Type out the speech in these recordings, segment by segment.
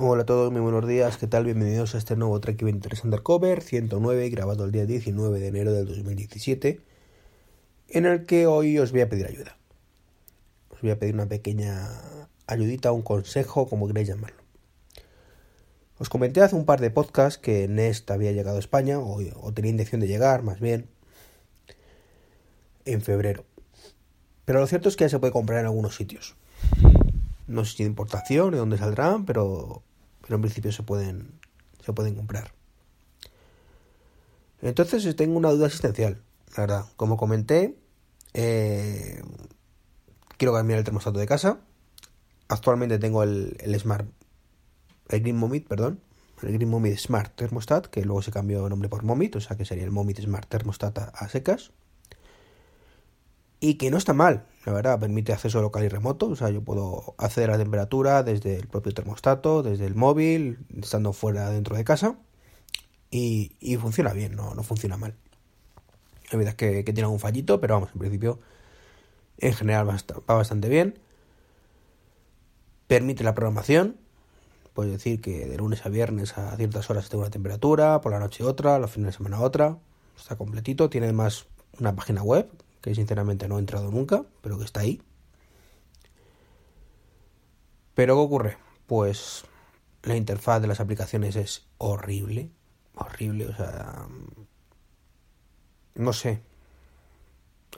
Hola a todos, muy buenos días, ¿qué tal? Bienvenidos a este nuevo Trek 23 Undercover 109, grabado el día 19 de enero del 2017, en el que hoy os voy a pedir ayuda. Os voy a pedir una pequeña ayudita, un consejo, como queráis llamarlo. Os comenté hace un par de podcasts que Nest había llegado a España, o, o tenía intención de llegar, más bien, en febrero. Pero lo cierto es que ya se puede comprar en algunos sitios. No sé si de importación y dónde saldrán, pero pero en principio se pueden, se pueden comprar. Entonces tengo una duda existencial, la verdad. Como comenté, eh, quiero cambiar el termostato de casa. Actualmente tengo el, el Smart, el Green Momit, perdón, el Green Momit Smart Thermostat, que luego se cambió de nombre por Momit, o sea que sería el Momit Smart Thermostat a secas y que no está mal, la verdad, permite acceso local y remoto, o sea, yo puedo acceder a la temperatura desde el propio termostato, desde el móvil, estando fuera dentro de casa y, funciona bien, no, no funciona mal. La verdad es que, que, tiene algún fallito, pero vamos, en principio en general va, va bastante bien. Permite la programación, puedes decir que de lunes a viernes a ciertas horas tengo una temperatura, por la noche otra, los fines de semana otra, está completito, tiene además una página web que sinceramente no he entrado nunca, pero que está ahí. Pero ¿qué ocurre? Pues la interfaz de las aplicaciones es horrible, horrible, o sea, no sé.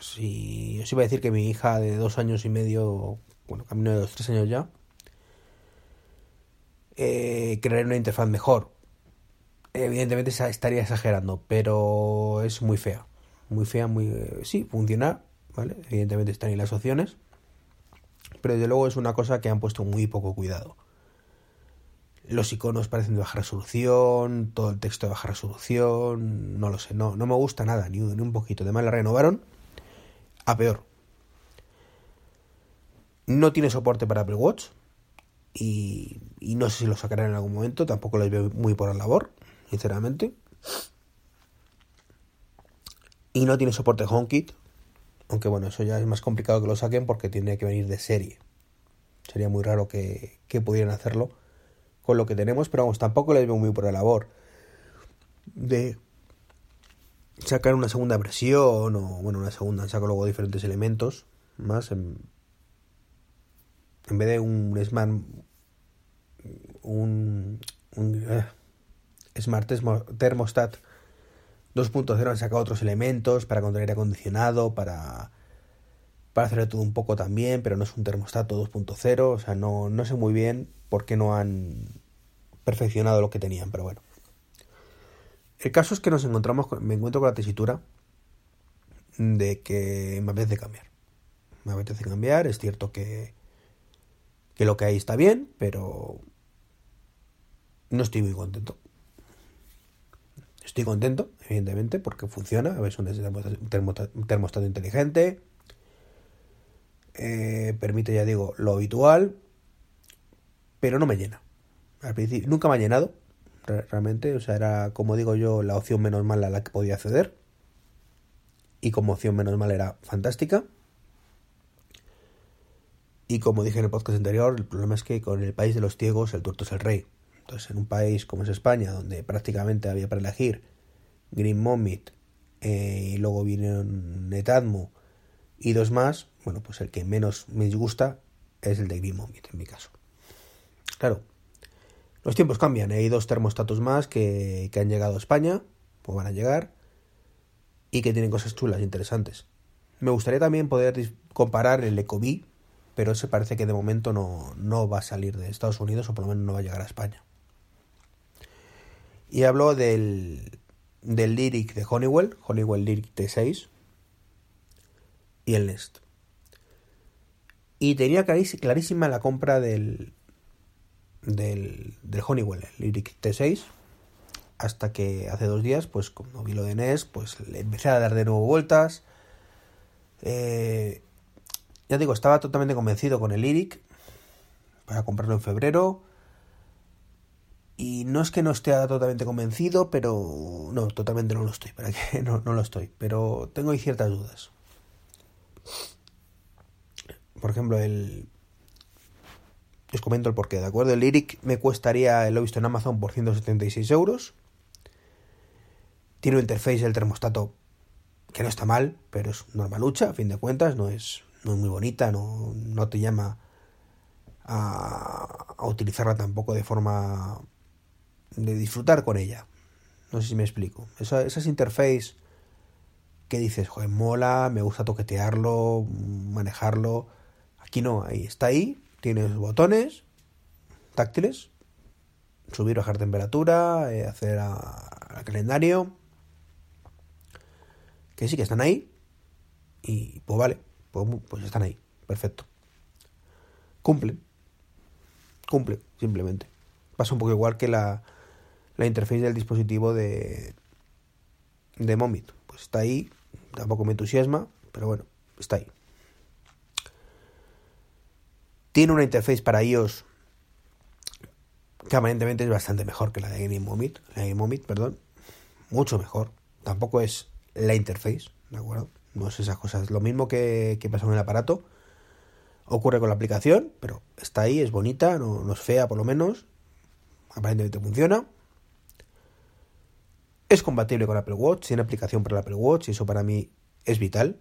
Si os iba a decir que mi hija de dos años y medio, bueno, camino de los tres años ya, eh, una interfaz mejor. Evidentemente estaría exagerando, pero es muy fea muy fea, muy... Eh, sí, funciona, ¿vale? Evidentemente están ahí las opciones, pero desde luego es una cosa que han puesto muy poco cuidado. Los iconos parecen de baja resolución, todo el texto de baja resolución, no lo sé, no, no me gusta nada, ni, ni un poquito. Además la renovaron a peor. No tiene soporte para Apple Watch y, y no sé si lo sacarán en algún momento, tampoco lo veo muy por la labor, sinceramente. Y no tiene soporte HomeKit, aunque bueno, eso ya es más complicado que lo saquen porque tiene que venir de serie. Sería muy raro que, que pudieran hacerlo con lo que tenemos, pero vamos, tampoco les veo muy por la labor de sacar una segunda versión o bueno, una segunda, saco luego diferentes elementos más en, en vez de un Smart un, un eh, Smart Thermostat 2.0 han sacado otros elementos para controlar aire acondicionado, para, para hacerlo todo un poco también, pero no es un termostato 2.0, o sea, no, no sé muy bien por qué no han perfeccionado lo que tenían, pero bueno. El caso es que nos encontramos, con, me encuentro con la tesitura de que me apetece cambiar. Me apetece cambiar, es cierto que, que lo que hay está bien, pero no estoy muy contento. Estoy contento, evidentemente, porque funciona. Es un termostato inteligente. Eh, permite, ya digo, lo habitual. Pero no me llena. Al principio, nunca me ha llenado. Realmente, o sea, era, como digo yo, la opción menos mala a la que podía acceder. Y como opción menos mala era fantástica. Y como dije en el podcast anterior, el problema es que con el país de los ciegos el tuerto es el rey. Entonces, en un país como es España, donde prácticamente había para elegir Green Momit eh, y luego vinieron Netatmo y dos más, bueno, pues el que menos me disgusta es el de Green Momit en mi caso. Claro, los tiempos cambian, hay dos termostatos más que, que han llegado a España, pues van a llegar, y que tienen cosas chulas, interesantes. Me gustaría también poder comparar el Ecobee, pero ese parece que de momento no, no va a salir de Estados Unidos o por lo menos no va a llegar a España. Y hablo del, del Lyric de Honeywell, Honeywell Lyric T6 y el Nest. Y tenía clarísima la compra del, del, del Honeywell, el Lyric T6, hasta que hace dos días, pues como vi lo de Nest, pues le empecé a dar de nuevo vueltas. Eh, ya digo, estaba totalmente convencido con el Lyric para comprarlo en febrero y no es que no esté totalmente convencido, pero no, totalmente no lo estoy, para que no, no lo estoy, pero tengo ahí ciertas dudas. Por ejemplo, el Os comento el porqué, ¿de acuerdo? El Lyric me cuestaría, lo he visto en Amazon, por 176 euros. Tiene un interface del termostato que no está mal, pero es normalucha, a fin de cuentas, no es, no es muy bonita, no, no te llama a, a utilizarla tampoco de forma de disfrutar con ella. No sé si me explico. Esa, esas interface que dices, joder, mola, me gusta toquetearlo, manejarlo. Aquí no, ahí está ahí, tienes botones táctiles, subir bajar temperatura, eh, hacer al calendario, que sí que están ahí, y pues vale, pues, pues están ahí, perfecto. Cumple, cumple, simplemente. Pasa un poco igual que la, la interfaz del dispositivo de, de Momit. Pues está ahí, tampoco me entusiasma, pero bueno, está ahí. Tiene una interfaz para iOS que aparentemente es bastante mejor que la de Game Momit, la de Momit, perdón, mucho mejor. Tampoco es la interface, ¿de acuerdo? No es esas cosas. Lo mismo que, que pasa en el aparato ocurre con la aplicación, pero está ahí, es bonita, no, no es fea por lo menos. Aparentemente funciona. Es compatible con Apple Watch, tiene aplicación para el Apple Watch y eso para mí es vital.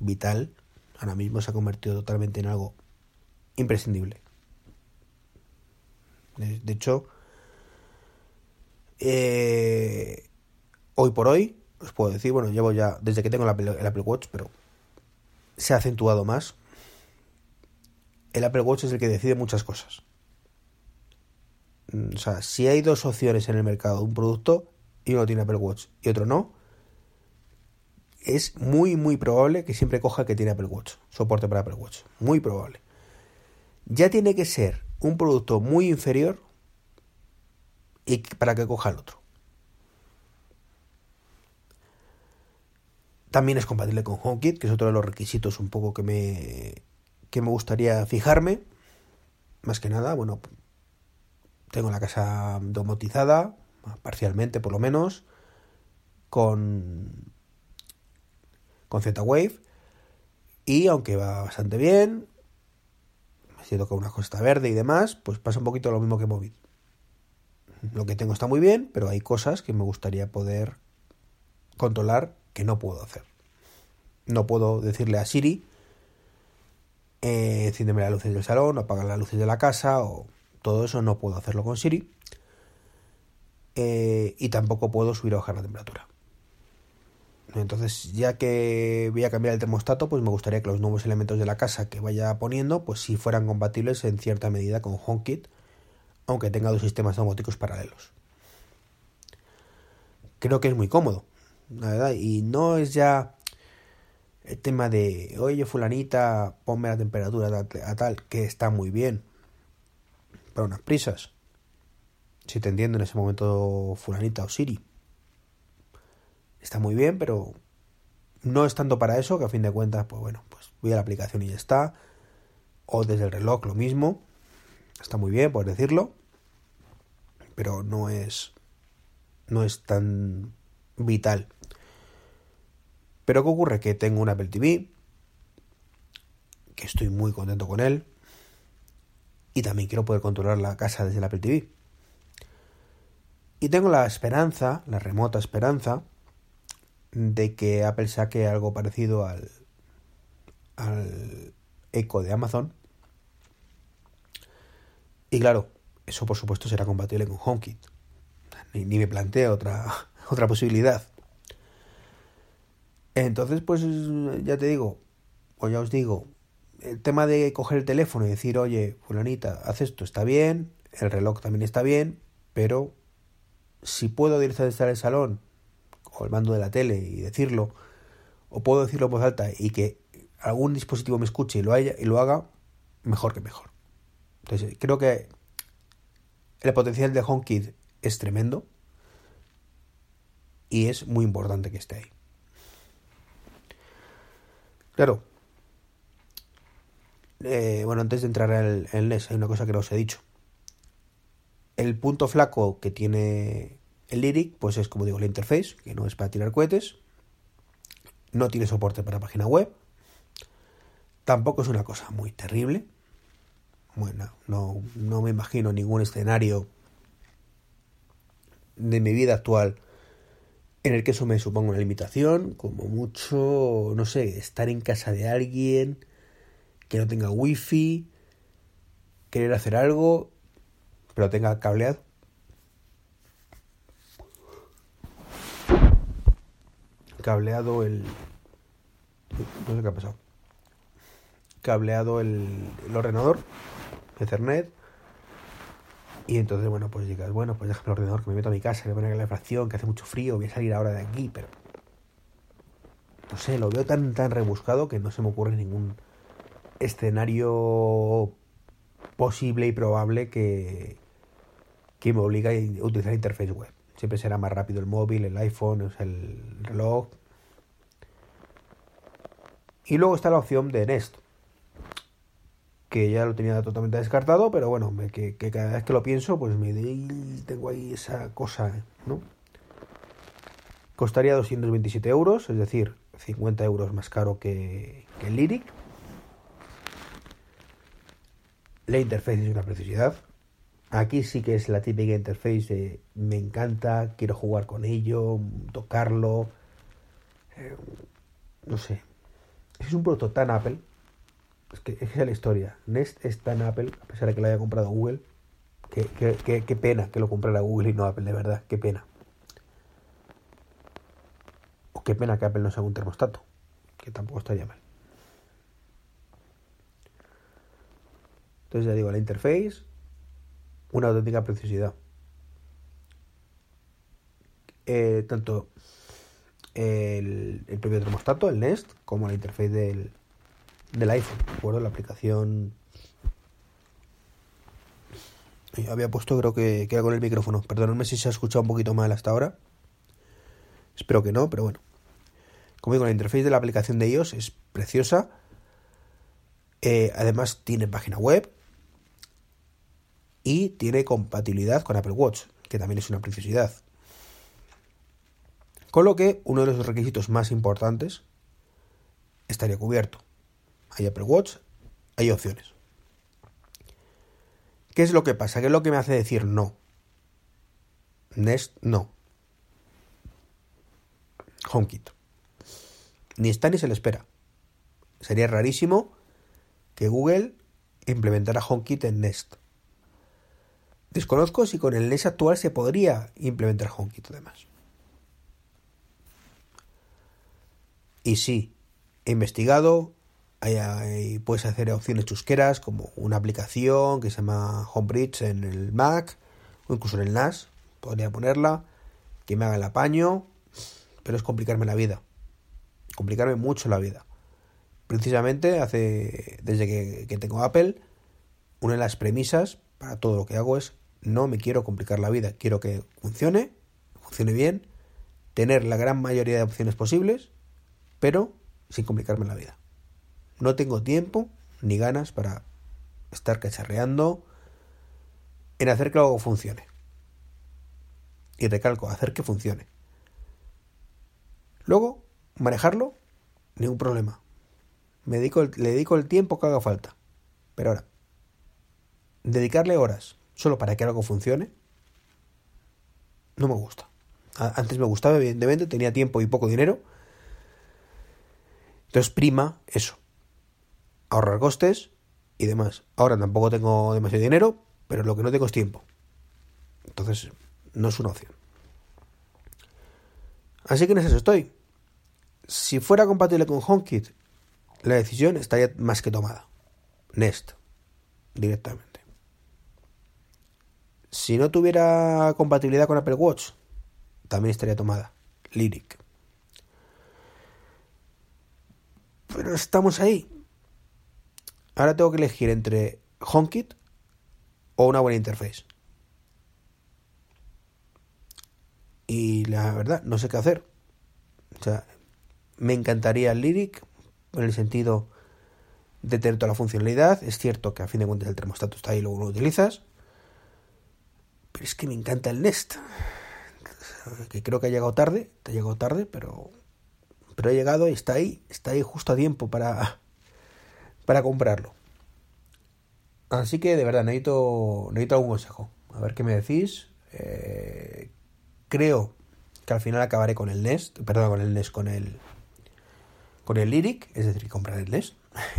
Vital. Ahora mismo se ha convertido totalmente en algo imprescindible. De, hecho, eh, hoy por hoy, os puedo decir, bueno, llevo ya desde que tengo el Apple, Watch, pero se ha acentuado más. El Apple Watch es el que decide muchas cosas. Mm, o sea, si hay dos opciones en el mercado de un producto y uno tiene Apple Watch y otro no, es muy, muy probable que siempre coja que tiene Apple Watch, soporte para Apple Watch. Muy probable ya tiene que ser un producto muy inferior y para que coja el otro. También es compatible con HomeKit, que es otro de los requisitos un poco que me, que me gustaría fijarme. Más que nada, bueno, tengo la casa domotizada, parcialmente por lo menos, con, con Z-Wave. Y aunque va bastante bien, si toca una costa verde y demás, pues pasa un poquito lo mismo que móvil. Lo que tengo está muy bien, pero hay cosas que me gustaría poder controlar que no puedo hacer. No puedo decirle a Siri, eh, enciéndeme las luces del salón, o apaga las luces de la casa, o todo eso no puedo hacerlo con Siri. Eh, y tampoco puedo subir o bajar la temperatura. Entonces, ya que voy a cambiar el termostato, pues me gustaría que los nuevos elementos de la casa que vaya poniendo, pues sí fueran compatibles en cierta medida con HomeKit, aunque tenga dos sistemas domóticos paralelos. Creo que es muy cómodo, la verdad, y no es ya el tema de, oye, fulanita, ponme la temperatura a tal, que está muy bien, para unas prisas. Si te entiendo en ese momento, fulanita o Siri está muy bien, pero no es tanto para eso, que a fin de cuentas, pues bueno, pues voy a la aplicación y ya está. O desde el reloj lo mismo. Está muy bien, por decirlo. Pero no es. No es tan vital. Pero ¿qué ocurre? Que tengo un Apple TV. Que estoy muy contento con él. Y también quiero poder controlar la casa desde el Apple TV. Y tengo la esperanza, la remota esperanza, de que Apple saque algo parecido al, al Echo de Amazon. Y claro, eso por supuesto será compatible con HomeKit. Ni, me planteo otra, otra posibilidad. Entonces, pues ya te digo, o ya os digo, el tema de coger el teléfono y decir, oye, fulanita, haz esto, está bien, el reloj también está bien, pero si puedo en el salón o el mando de la tele y decirlo, o puedo decirlo en voz alta y que algún dispositivo me escuche y lo, haya, y lo haga, mejor que mejor. Entonces, creo que el potencial de HomeKit es tremendo y es muy importante que esté ahí. Claro. Eh, bueno, antes de entrar en el, NES hay una cosa que no os he dicho. El punto flaco que tiene el Lyric, pues es como digo, la interface, que no es para tirar cohetes. No tiene soporte para página web. Tampoco es una cosa muy terrible. bueno, no, no me imagino ningún escenario de mi vida actual en el que eso me suponga una limitación, como mucho, no sé, estar en casa de alguien que no tenga wifi, querer hacer algo, pero tenga cableado. Cableado el... No sé qué ha pasado. Cableado el, el ordenador, Ethernet, y entonces, bueno, pues digas, bueno, pues déjame el ordenador, que me meto a mi casa, que voy a la fracción, que hace mucho frío, voy a salir ahora de aquí, pero... No sé, lo veo tan, tan rebuscado que no se me ocurre ningún escenario posible y probable que, que me obliga a utilizar interface web. Siempre será más rápido el móvil, el iPhone, el reloj. Y luego está la opción de Nest, que ya lo tenía totalmente descartado, pero bueno, que, cada vez que lo pienso, pues me tengo ahí esa cosa, ¿no? Costaría 227 euros, es decir, 50 euros más caro que, que Lyric. La interfaz es una preciosidad. Aquí sí que es la típica interface de me encanta, quiero jugar con ello, tocarlo. Eh, no sé. Es un producto tan Apple es que es la historia. Nest está en Apple, a pesar de que lo haya comprado Google. Qué, qué, qué, pena que lo comprara Google y no Apple, de verdad, qué pena. O qué pena que Apple no sea un termostato, que tampoco estaría mal. Entonces ya digo, la interface, una auténtica preciosidad. Eh, tanto el, propio termostato, el Nest, como la interface del, del iPhone, ¿de acuerdo? La aplicación... Había puesto creo que, que con el micrófono. Perdónenme si se ha escuchado un poquito mal hasta ahora. Espero que no, pero bueno. Como digo, la interfaz de la aplicación de iOS es preciosa. Eh, además tiene página web. Y tiene compatibilidad con Apple Watch, que también es una preciosidad. Con lo que uno de los requisitos más importantes estaría cubierto hay Apple Watch, hay opciones. ¿Qué es lo que pasa? ¿Qué es lo que me hace decir no? Nest, no. HomeKit. Ni está ni se le espera. Sería rarísimo que Google implementara HomeKit en Nest. Desconozco si con el Nest actual se podría implementar HomeKit además. Y sí, he investigado, puedes hacer opciones chusqueras como una aplicación que se llama Homebridge en el Mac o incluso en el NAS. Podría ponerla, que me haga el apaño, pero es complicarme la vida. Complicarme mucho la vida. Precisamente hace desde que tengo Apple, una de las premisas para todo lo que hago es no me quiero complicar la vida, quiero que funcione, funcione bien, tener la gran mayoría de opciones posibles, pero sin complicarme la vida. No tengo tiempo ni ganas para estar cacharreando en hacer que algo funcione. Y recalco, hacer que funcione. Luego, manejarlo, ningún problema. Me dedico le dedico el tiempo que haga falta. Pero ahora, dedicarle horas solo para que algo funcione, no me gusta. Antes me gustaba, evidentemente, tenía tiempo y poco dinero. Entonces prima eso ahorrar costes y demás. Ahora tampoco tengo demasiado dinero, pero lo que no tengo es tiempo. Entonces, no es una opción. Así que en eso estoy. Si fuera compatible con HomeKit, la decisión estaría más que tomada. Nest, directamente. Si no tuviera compatibilidad con Apple Watch, también estaría tomada. Lyric. Pero estamos ahí. Ahora tengo que elegir entre HomeKit o una buena interface. Y la verdad, no sé qué hacer. O sea, me encantaría Lyric en el sentido de tener toda la funcionalidad. Es cierto que a fin de cuentas el termostato está ahí y luego lo utilizas. Es que me encanta el Nest. Que creo que ha llegado tarde. Ha llegado tarde, pero. Pero ha llegado y está ahí. Está ahí justo a tiempo para, para comprarlo. Así que de verdad necesito, necesito algún consejo. A ver qué me decís. Eh, creo que al final acabaré con el Nest, perdón, con el Nest, con el con el Lyric, es decir, comprar el Nest.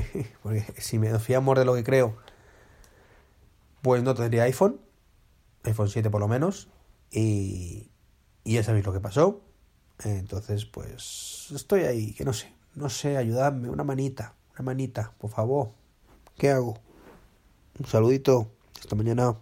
Porque si me fiamos de lo que creo, pues no tendría iPhone, iPhone 7 por lo menos, y, y ya sabéis lo que pasó. Entonces, pues estoy ahí, que no sé, no sé, ayudadme, una manita, una manita, por favor. ¿Qué hago? Un saludito, hasta mañana.